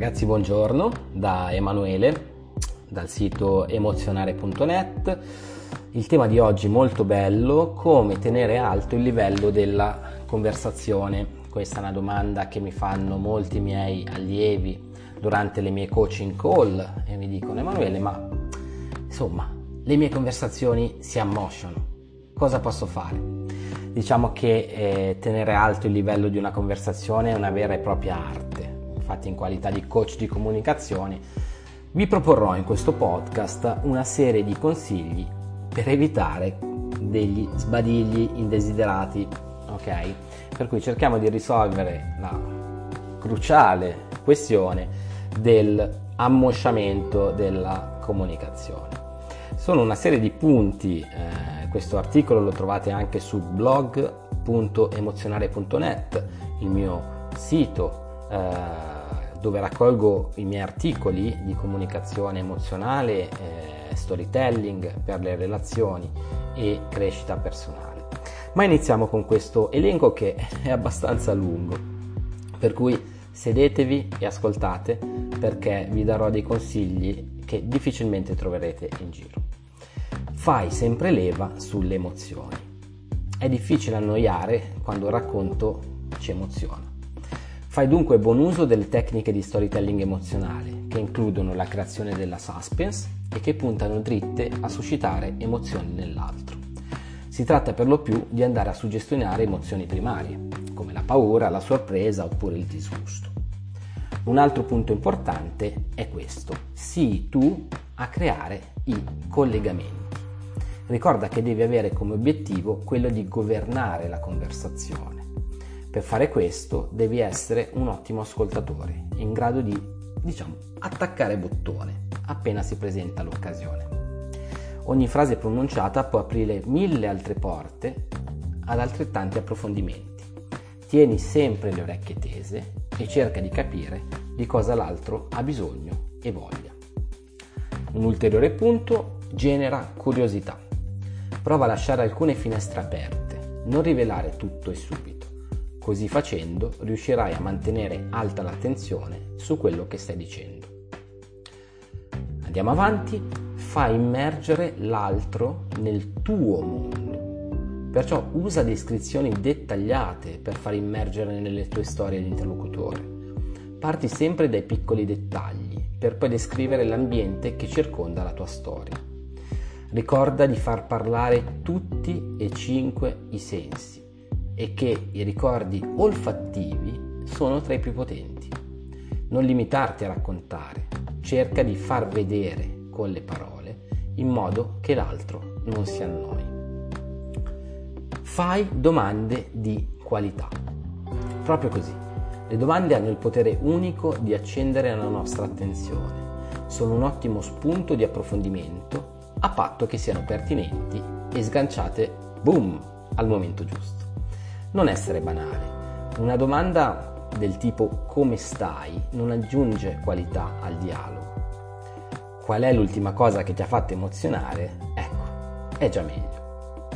Ragazzi, buongiorno da Emanuele dal sito emozionare.net. Il tema di oggi è molto bello, come tenere alto il livello della conversazione. Questa è una domanda che mi fanno molti miei allievi durante le mie coaching call e mi dicono Emanuele, ma insomma, le mie conversazioni si ammosciano. Cosa posso fare? Diciamo che eh, tenere alto il livello di una conversazione è una vera e propria arte infatti in qualità di coach di comunicazione, vi proporrò in questo podcast una serie di consigli per evitare degli sbadigli indesiderati, ok? Per cui cerchiamo di risolvere la cruciale questione del ammosciamento della comunicazione. Sono una serie di punti, eh, questo articolo lo trovate anche su blog.emozionare.net, il mio sito eh, dove raccolgo i miei articoli di comunicazione emozionale, eh, storytelling per le relazioni e crescita personale. Ma iniziamo con questo elenco che è abbastanza lungo, per cui sedetevi e ascoltate perché vi darò dei consigli che difficilmente troverete in giro. Fai sempre leva sulle emozioni. È difficile annoiare quando il racconto ci emoziona. Fai dunque buon uso delle tecniche di storytelling emozionale, che includono la creazione della suspense e che puntano dritte a suscitare emozioni nell'altro. Si tratta per lo più di andare a suggestionare emozioni primarie, come la paura, la sorpresa oppure il disgusto. Un altro punto importante è questo, sii tu a creare i collegamenti. Ricorda che devi avere come obiettivo quello di governare la conversazione per fare questo devi essere un ottimo ascoltatore, in grado di, diciamo, attaccare bottone appena si presenta l'occasione. Ogni frase pronunciata può aprire mille altre porte ad altrettanti approfondimenti. Tieni sempre le orecchie tese e cerca di capire di cosa l'altro ha bisogno e voglia. Un ulteriore punto genera curiosità. Prova a lasciare alcune finestre aperte, non rivelare tutto e subito. Così facendo riuscirai a mantenere alta l'attenzione su quello che stai dicendo. Andiamo avanti, fai immergere l'altro nel tuo mondo. Perciò usa descrizioni dettagliate per far immergere nelle tue storie l'interlocutore. Parti sempre dai piccoli dettagli per poi descrivere l'ambiente che circonda la tua storia. Ricorda di far parlare tutti e cinque i sensi e che i ricordi olfattivi sono tra i più potenti. Non limitarti a raccontare, cerca di far vedere con le parole in modo che l'altro non si annoi. Fai domande di qualità. Proprio così. Le domande hanno il potere unico di accendere la nostra attenzione. Sono un ottimo spunto di approfondimento a patto che siano pertinenti e sganciate, boom, al momento giusto non essere banale. Una domanda del tipo come stai non aggiunge qualità al dialogo. Qual è l'ultima cosa che ti ha fatto emozionare? Ecco, è già meglio.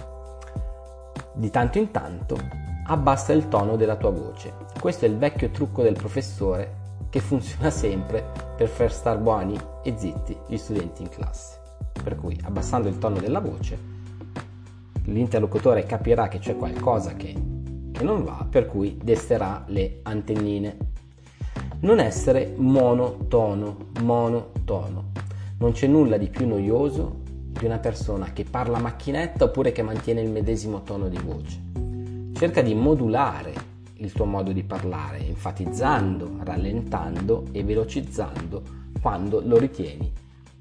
Di tanto in tanto abbassa il tono della tua voce. Questo è il vecchio trucco del professore che funziona sempre per far star buoni e zitti gli studenti in classe. Per cui abbassando il tono della voce, l'interlocutore capirà che c'è qualcosa che che non va, per cui desterà le antennine. Non essere monotono, monotono. Non c'è nulla di più noioso di una persona che parla a macchinetta oppure che mantiene il medesimo tono di voce. Cerca di modulare il tuo modo di parlare, enfatizzando, rallentando e velocizzando quando lo ritieni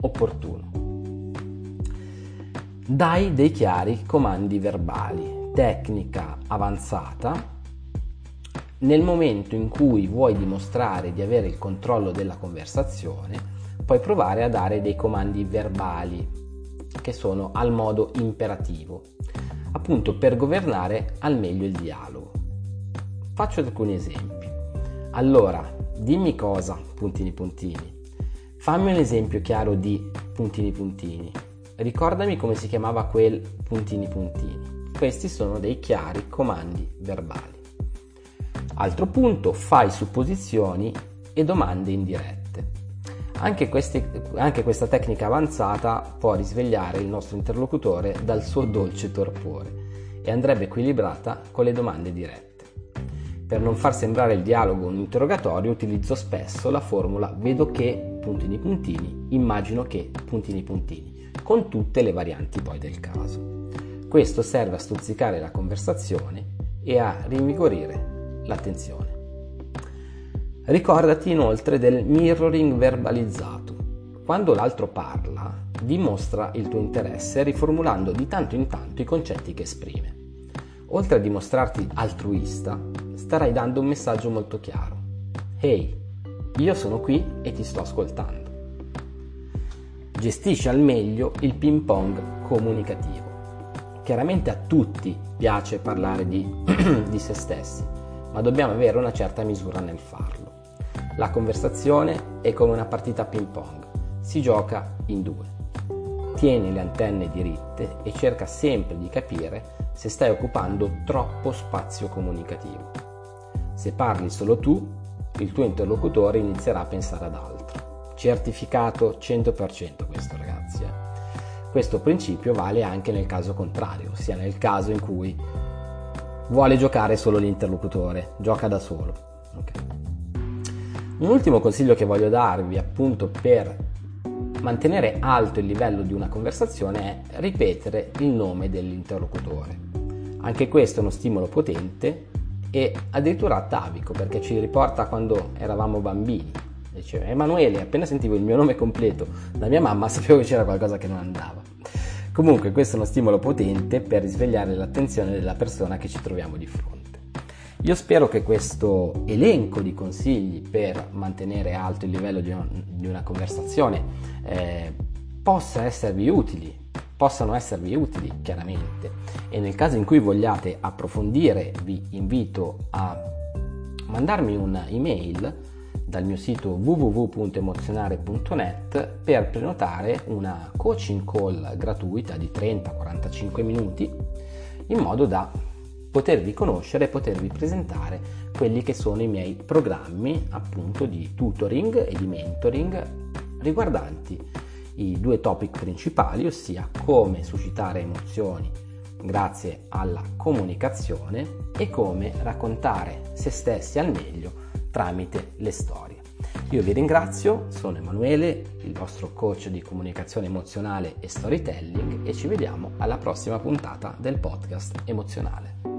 opportuno. Dai dei chiari comandi verbali tecnica avanzata nel momento in cui vuoi dimostrare di avere il controllo della conversazione, puoi provare a dare dei comandi verbali che sono al modo imperativo, appunto per governare al meglio il dialogo. Faccio alcuni esempi. Allora, dimmi cosa, puntini puntini. Fammi un esempio chiaro di puntini puntini. Ricordami come si chiamava quel puntini puntini. Questi sono dei chiari comandi verbali. Altro punto, fai supposizioni e domande indirette. Anche, questi, anche, questa tecnica avanzata può risvegliare il nostro interlocutore dal suo dolce torpore e andrebbe equilibrata con le domande dirette. Per non far sembrare il dialogo un interrogatorio utilizzo spesso la formula vedo che puntini puntini, immagino che puntini puntini, con tutte le varianti poi del caso. Questo serve a stuzzicare la conversazione e a rinvigorire l'attenzione. Ricordati inoltre del mirroring verbalizzato. Quando l'altro parla, dimostra il tuo interesse riformulando di tanto in tanto i concetti che esprime. Oltre a dimostrarti altruista, starai dando un messaggio molto chiaro. Ehi, io sono qui e ti sto ascoltando. Gestisci al meglio il ping pong comunicativo. Chiaramente a tutti piace parlare di, di se stessi, ma dobbiamo avere una certa misura nel farlo. La conversazione è come una partita ping pong, si gioca in due. Tieni le antenne diritte e cerca sempre di capire se stai occupando troppo spazio comunicativo. Se parli solo tu, il tuo interlocutore inizierà a pensare ad altro. Certificato 100% questo. Questo principio vale anche nel caso contrario, ossia nel caso in cui vuole giocare solo l'interlocutore, gioca da solo. Okay. Un ultimo consiglio che voglio darvi appunto per mantenere alto il livello di una conversazione è ripetere il nome dell'interlocutore. Anche questo è uno stimolo potente e addirittura atavico perché ci riporta quando eravamo bambini. Diceva Emanuele, appena sentivo il mio nome completo da mia mamma sapevo che c'era qualcosa che non andava. Comunque questo è uno stimolo potente per risvegliare l'attenzione della persona che ci troviamo di fronte. Io spero che questo elenco di consigli per mantenere alto il livello di, un, di una conversazione eh, possa esservi utili, possano esservi utili chiaramente e nel caso in cui vogliate approfondire vi invito a mandarmi un'email dal mio sito www.emozionare.net per prenotare una coaching call gratuita di 30-45 minuti in modo da potervi conoscere e potervi presentare quelli che sono i miei programmi appunto di tutoring e di mentoring riguardanti i due topic principali, ossia come suscitare emozioni grazie alla comunicazione e come raccontare se stessi al meglio tramite le storie. Io vi ringrazio, sono Emanuele, il vostro coach di comunicazione emozionale e storytelling e ci vediamo alla prossima puntata del podcast emozionale.